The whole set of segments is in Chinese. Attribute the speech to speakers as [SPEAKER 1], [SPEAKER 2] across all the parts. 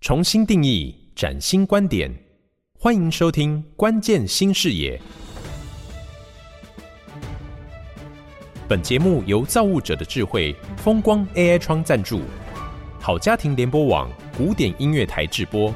[SPEAKER 1] 重新定义，崭新观点，欢迎收听《关键新视野》。本节目由造物者的智慧风光 AI 窗赞助，好家庭联播网古典音乐台制播。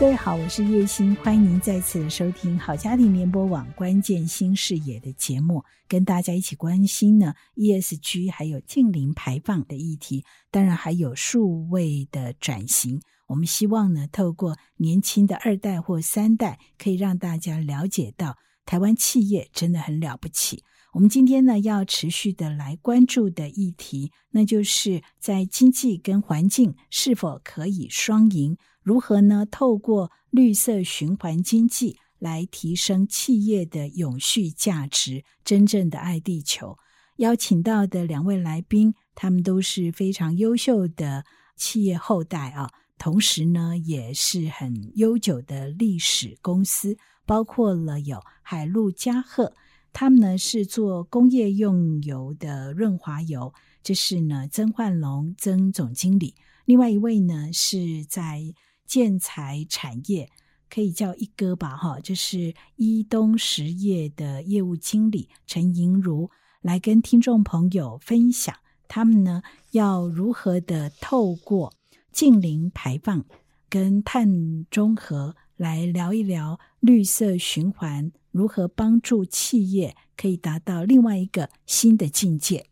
[SPEAKER 2] 各位好，我是叶欣，欢迎您再次收听好家庭联播网关键新视野的节目，跟大家一起关心呢 ESG 还有净零排放的议题，当然还有数位的转型。我们希望呢，透过年轻的二代或三代，可以让大家了解到台湾企业真的很了不起。我们今天呢，要持续的来关注的议题，那就是在经济跟环境是否可以双赢。如何呢？透过绿色循环经济来提升企业的永续价值，真正的爱地球。邀请到的两位来宾，他们都是非常优秀的企业后代啊，同时呢，也是很悠久的历史公司，包括了有海陆嘉鹤，他们呢是做工业用油的润滑油，这是呢曾焕龙曾总经理。另外一位呢是在建材产业可以叫一哥吧，哈，就是伊东实业的业务经理陈盈如来跟听众朋友分享，他们呢要如何的透过近零排放跟碳中和来聊一聊绿色循环，如何帮助企业可以达到另外一个新的境界。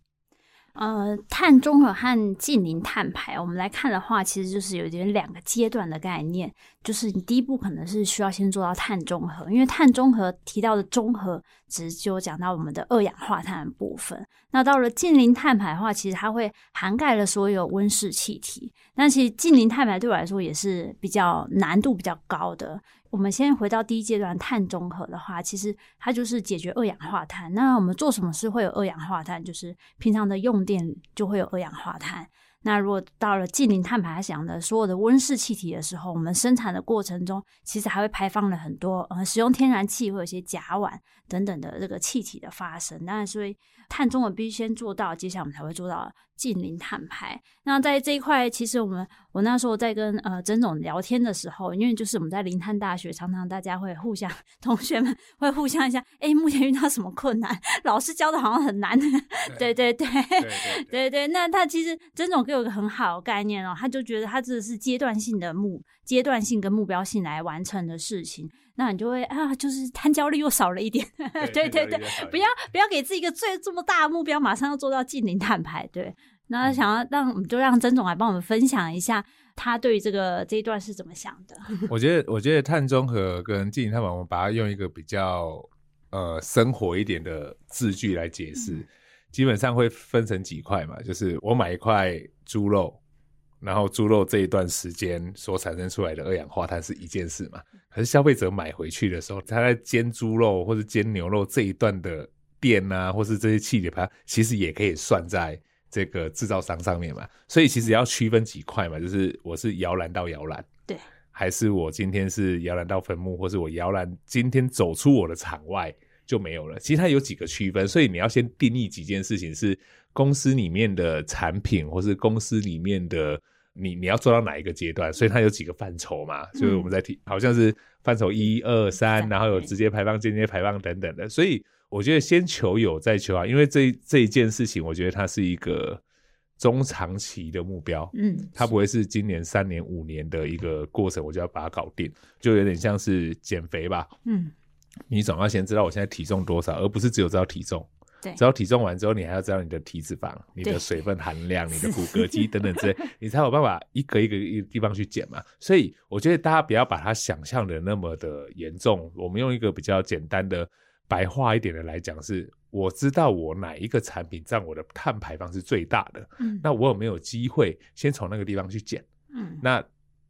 [SPEAKER 3] 呃，碳中和和近零碳排，我们来看的话，其实就是有点两个阶段的概念。就是你第一步可能是需要先做到碳中和，因为碳中和提到的中和，只就讲到我们的二氧化碳部分。那到了近零碳排的话，其实它会涵盖了所有温室气体。那其实近零碳排对我来说也是比较难度比较高的。我们先回到第一阶段碳中和的话，其实它就是解决二氧化碳。那我们做什么事会有二氧化碳？就是平常的用电就会有二氧化碳。那如果到了近零碳排，想的所有的温室气体的时候，我们生产的过程中其实还会排放了很多呃，使用天然气会有一些甲烷等等的这个气体的发生。那所以碳中和必须先做到，接下来我们才会做到。净零碳排。那在这一块，其实我们我那时候在跟呃曾总聊天的时候，因为就是我们在零碳大学，常常大家会互相同学们会互相一下，哎，目前遇到什么困难？老师教的好像很难。对 对对对 对。那他其实曾总给我一个很好的概念哦，他就觉得他这是阶段性的目阶段性跟目标性来完成的事情，那你就会啊，就是碳焦虑又少了一点。对 对对，不要不要给自己一个最这么大的目标，马上要做到近零碳排。对。那想要让我们就让曾总来帮我们分享一下，他对于这个这一段是怎么想的？
[SPEAKER 4] 我觉得，我觉得碳中和跟净零碳排，我们把它用一个比较呃生活一点的字句来解释，嗯、基本上会分成几块嘛，就是我买一块猪肉，然后猪肉这一段时间所产生出来的二氧化碳是一件事嘛，可是消费者买回去的时候，他在煎猪肉或者煎牛肉这一段的电啊，或是这些气体排，其实也可以算在。这个制造商上面嘛，所以其实要区分几块嘛，就是我是摇篮到摇篮，
[SPEAKER 3] 对，
[SPEAKER 4] 还是我今天是摇篮到坟墓，或是我摇篮今天走出我的场外就没有了。其实它有几个区分，所以你要先定义几件事情是公司里面的产品，或是公司里面的你你要做到哪一个阶段，所以它有几个范畴嘛，就是我们在提，嗯、好像是范畴一二三，然后有直接排放、间接排放等等的，所以。我觉得先求有再求好，因为这这一件事情，我觉得它是一个中长期的目标，嗯，它不会是今年、三年、五年的一个过程，我就要把它搞定，就有点像是减肥吧，嗯，你总要先知道我现在体重多少，而不是只有知道体重，对，只要体重完之后，你还要知道你的体脂肪、你的水分含量、你的骨骼肌等等之类，你才有办法一个一个一个地方去减嘛。所以我觉得大家不要把它想象的那么的严重，我们用一个比较简单的。白话一点的来讲是，我知道我哪一个产品占我的碳排放是最大的，嗯，那我有没有机会先从那个地方去减？嗯，那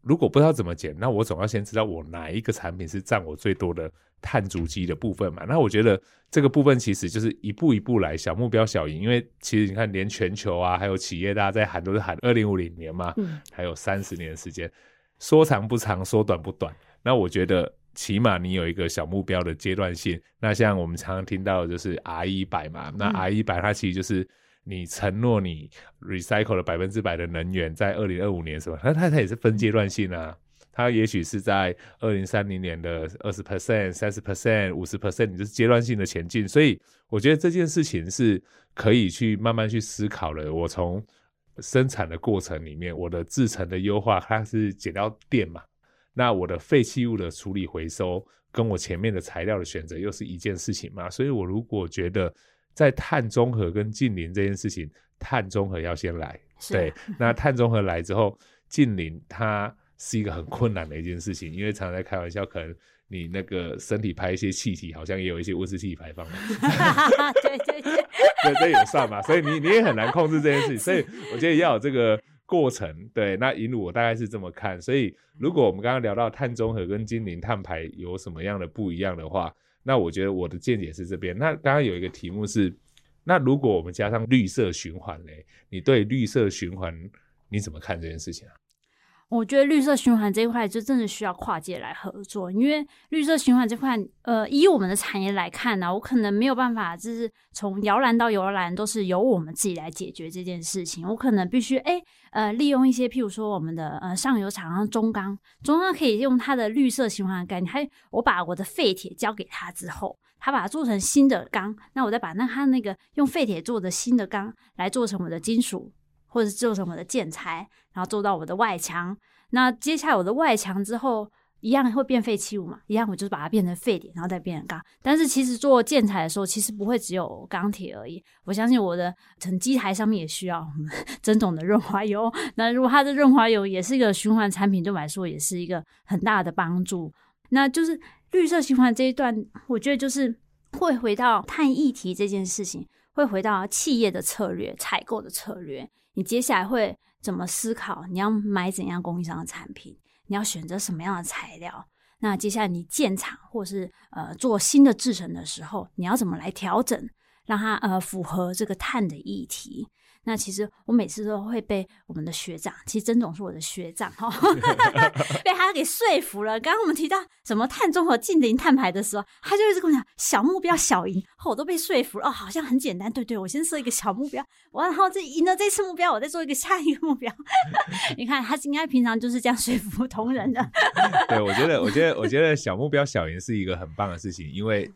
[SPEAKER 4] 如果不知道怎么减，那我总要先知道我哪一个产品是占我最多的碳足迹的部分嘛。那我觉得这个部分其实就是一步一步来，小目标小赢。因为其实你看，连全球啊，还有企业大家在喊都是喊二零五零年嘛，嗯，还有三十年的时间，说长不长，说短不短。那我觉得。起码你有一个小目标的阶段性，那像我们常常听到的就是 R 一百嘛，那 R 一百它其实就是你承诺你 recycle 了百分之百的能源在二零二五年是吧？那它它也是分阶段性啊，它也许是在二零三零年的二十 percent、三十 percent、五十 percent，你就是阶段性的前进。所以我觉得这件事情是可以去慢慢去思考的。我从生产的过程里面，我的制成的优化，它是减掉电嘛？那我的废弃物的处理回收，跟我前面的材料的选择又是一件事情嘛？所以我如果觉得。在碳中和跟近邻这件事情，碳中和要先来，对，那碳中和来之后，近邻它是一个很困难的一件事情，因为常常在开玩笑，可能你那个身体排一些气体，好像也有一些温室气体排放，
[SPEAKER 3] 对对对，
[SPEAKER 4] 对，这也算嘛，所以你你也很难控制这件事情，所以我觉得要有这个过程，对，那银鲁我大概是这么看，所以如果我们刚刚聊到碳中和跟净零碳排有什么样的不一样的话。那我觉得我的见解是这边。那刚刚有一个题目是，那如果我们加上绿色循环嘞？你对绿色循环你怎么看这件事情啊？
[SPEAKER 3] 我觉得绿色循环这一块就真的需要跨界来合作，因为绿色循环这块，呃，以我们的产业来看呢、我可能没有办法，就是从摇篮到摇篮都是由我们自己来解决这件事情。我可能必须，哎，呃，利用一些，譬如说我们的呃上游厂商中钢，中钢可以用它的绿色循环概念，我把我的废铁交给他之后，他把它做成新的钢，那我再把那他那个用废铁做的新的钢来做成我的金属。或者做成我的建材，然后做到我的外墙。那接下来我的外墙之后，一样会变废弃物嘛？一样我就是把它变成废铁，然后再变成钢。但是其实做建材的时候，其实不会只有钢铁而已。我相信我的成机台上面也需要增种的润滑油。那如果它的润滑油也是一个循环产品，对我来说也是一个很大的帮助。那就是绿色循环这一段，我觉得就是会回到碳议题这件事情，会回到企业的策略、采购的策略。你接下来会怎么思考？你要买怎样供应商的产品？你要选择什么样的材料？那接下来你建厂或是呃做新的制程的时候，你要怎么来调整，让它呃符合这个碳的议题？那其实我每次都会被我们的学长，其实曾总是我的学长哈，被他给说服了。刚刚我们提到什么碳中和、净零碳排的时候，他就一直跟我讲小目标、小赢，我都被说服了。哦，好像很简单，对对，我先设一个小目标，我然后这赢了这次目标，我再做一个下一个目标。你看他应该平常就是这样说服同仁的。
[SPEAKER 4] 对，我觉得，我觉得，我觉得小目标、小赢是一个很棒的事情，因为。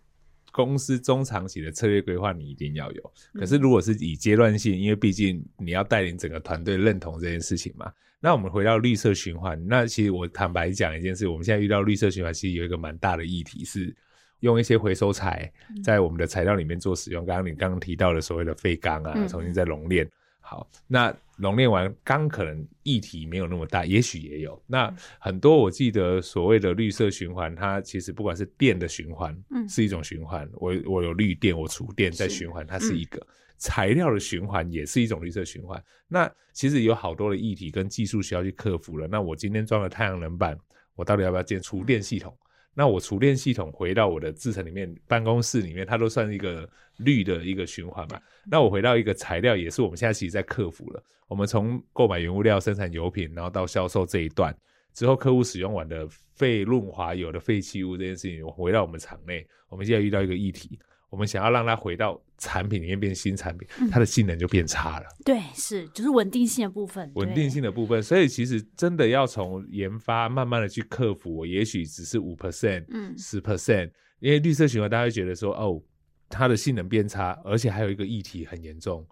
[SPEAKER 4] 公司中长期的策略规划你一定要有，可是如果是以阶段性，因为毕竟你要带领整个团队认同这件事情嘛。那我们回到绿色循环，那其实我坦白讲一件事，我们现在遇到绿色循环，其实有一个蛮大的议题是用一些回收材在我们的材料里面做使用。刚刚你刚刚提到的所谓的废钢啊，重新再熔炼。好，那熔炼完钢可能议题没有那么大，也许也有。那很多我记得所谓的绿色循环，它其实不管是电的循环，嗯，是一种循环。我我有绿电，我储电在循环，它是一个、嗯、材料的循环，也是一种绿色循环。那其实有好多的议题跟技术需要去克服了。那我今天装了太阳能板，我到底要不要建储电系统？那我储电系统回到我的制程里面，办公室里面，它都算一个绿的一个循环嘛。那我回到一个材料，也是我们现在其实在克服了。我们从购买原物料、生产油品，然后到销售这一段之后，客户使用完的废润滑油的废弃物这件事情，回到我们厂内，我们现在遇到一个议题。我们想要让它回到产品里面变新产品，它的性能就变差了。
[SPEAKER 3] 对，是就是稳定性的部分。
[SPEAKER 4] 稳定性的部分，所以其实真的要从研发慢慢的去克服，我也许只是五 percent，嗯，十 percent，因为绿色循环，大家会觉得说，哦，它的性能变差，而且还有一个议题很严重，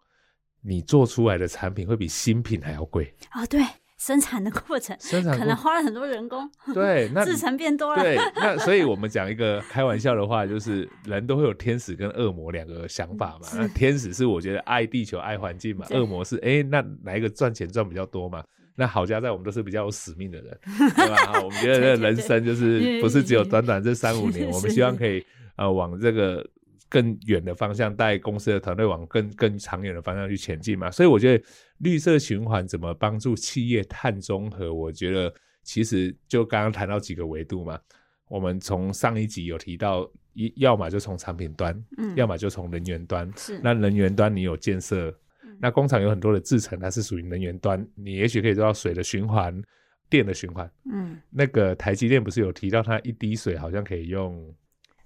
[SPEAKER 4] 你做出来的产品会比新品还要贵。
[SPEAKER 3] 啊，对。生产的过程，生产可能花了很多人工，
[SPEAKER 4] 对，那
[SPEAKER 3] 制成变多了，
[SPEAKER 4] 对，那所以我们讲一个开玩笑的话，就是人都会有天使跟恶魔两个想法嘛。那天使是我觉得爱地球、爱环境嘛，恶魔是哎、欸，那哪一个赚钱赚比较多嘛？那好家在我们都是比较有使命的人，对吧？我们觉得 人生就是不是只有短短这三五年，我们希望可以呃往这个。更远的方向，带公司的团队往更更长远的方向去前进嘛。所以我觉得绿色循环怎么帮助企业碳中和？我觉得其实就刚刚谈到几个维度嘛。我们从上一集有提到，一要么就从产品端，嗯，要么就从能源端。是，那能源端你有建设，那工厂有很多的制程，它是属于能源端，你也许可以做到水的循环、电的循环。嗯，那个台积电不是有提到，它一滴水好像可以用。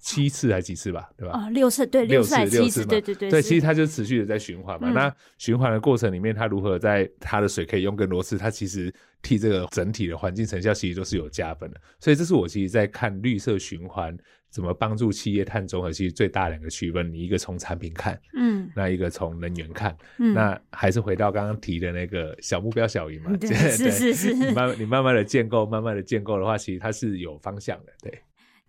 [SPEAKER 4] 七次还几次吧，对吧？
[SPEAKER 3] 哦，六次，对，六次还七次，对对对。
[SPEAKER 4] 对，其实它就持续的在循环嘛。嗯、那循环的过程里面，它如何在它的水可以用更多次，它其实替这个整体的环境成效其实都是有加分的。所以这是我其实在看绿色循环。怎么帮助企业碳中和？其实最大两个区分，你一个从产品看，嗯，那一个从能源看，嗯，那还是回到刚刚提的那个小目标小赢嘛，对，是是是，你慢你慢慢的建构，慢慢的建构的话，其实它是有方向的，对。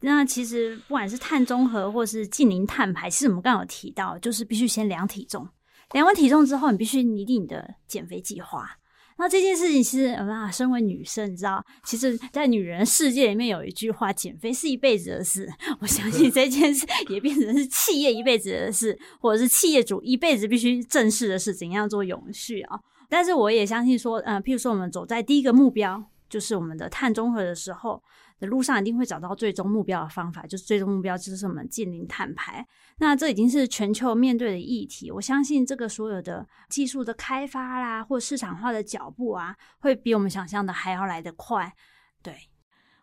[SPEAKER 3] 那其实不管是碳中和或是净零碳排，其实我们刚有提到，就是必须先量体重，量完体重之后，你必须拟定你的减肥计划。那这件事情其实啊，身为女生，你知道，其实，在女人世界里面有一句话：减肥是一辈子的事。我相信这件事也变成是企业一辈子的事，或者是企业主一辈子必须正视的事，怎样做永续啊？但是我也相信说，呃，譬如说我们走在第一个目标，就是我们的碳中和的时候。的路上一定会找到最终目标的方法，就是最终目标就是我们近零碳排。那这已经是全球面对的议题。我相信这个所有的技术的开发啦，或市场化的脚步啊，会比我们想象的还要来得快。对，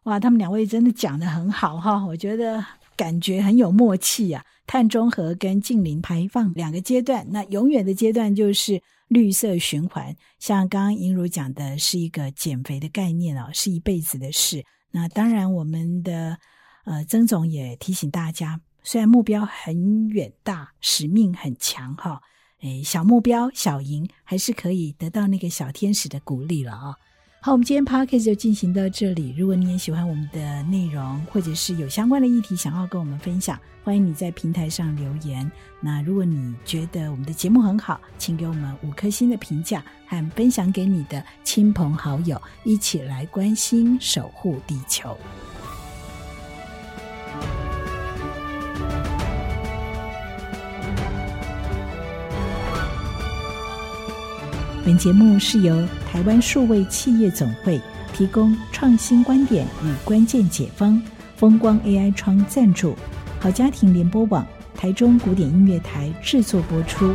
[SPEAKER 2] 哇，他们两位真的讲得很好哈，我觉得感觉很有默契啊。碳中和跟近零排放两个阶段，那永远的阶段就是绿色循环。像刚刚莹如讲的是一个减肥的概念哦，是一辈子的事。那当然，我们的呃曾总也提醒大家，虽然目标很远大，使命很强哈，诶，小目标小赢，还是可以得到那个小天使的鼓励了啊、好，我们今天 podcast 就进行到这里。如果你也喜欢我们的内容，或者是有相关的议题想要跟我们分享，欢迎你在平台上留言。那如果你觉得我们的节目很好，请给我们五颗星的评价，和分享给你的亲朋好友，一起来关心守护地球。本节目是由台湾数位企业总会提供创新观点与关键解方，风光 AI 窗赞助，好家庭联播网台中古典音乐台制作播出。